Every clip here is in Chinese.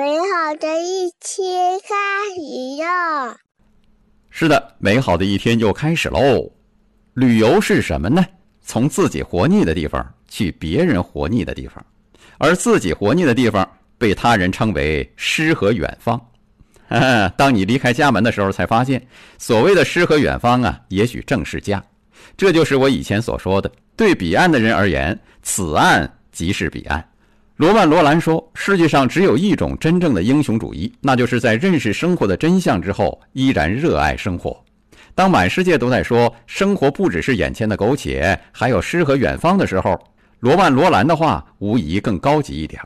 美好的一天开始了。是的，美好的一天又开始喽。旅游是什么呢？从自己活腻的地方去别人活腻的地方，而自己活腻的地方被他人称为诗和远方。当你离开家门的时候，才发现所谓的诗和远方啊，也许正是家。这就是我以前所说的，对彼岸的人而言，此岸即是彼岸。罗曼·罗兰说：“世界上只有一种真正的英雄主义，那就是在认识生活的真相之后，依然热爱生活。”当满世界都在说生活不只是眼前的苟且，还有诗和远方的时候，罗曼·罗兰的话无疑更高级一点。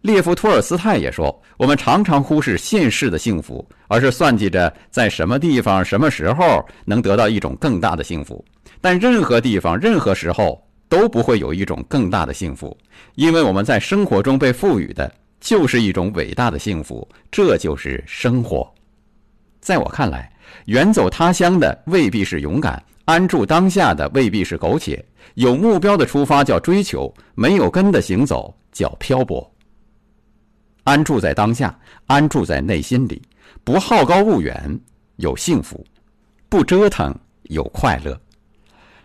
列夫·托尔斯泰也说：“我们常常忽视现世的幸福，而是算计着在什么地方、什么时候能得到一种更大的幸福。但任何地方、任何时候。”都不会有一种更大的幸福，因为我们在生活中被赋予的就是一种伟大的幸福，这就是生活。在我看来，远走他乡的未必是勇敢，安住当下的未必是苟且。有目标的出发叫追求，没有根的行走叫漂泊。安住在当下，安住在内心里，不好高骛远，有幸福；不折腾，有快乐。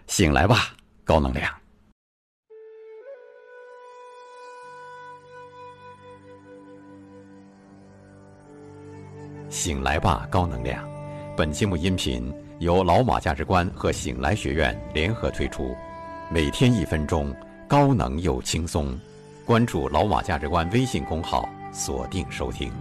醒来吧，高能量！醒来吧，高能量！本节目音频由老马价值观和醒来学院联合推出，每天一分钟，高能又轻松。关注老马价值观微信公号，锁定收听。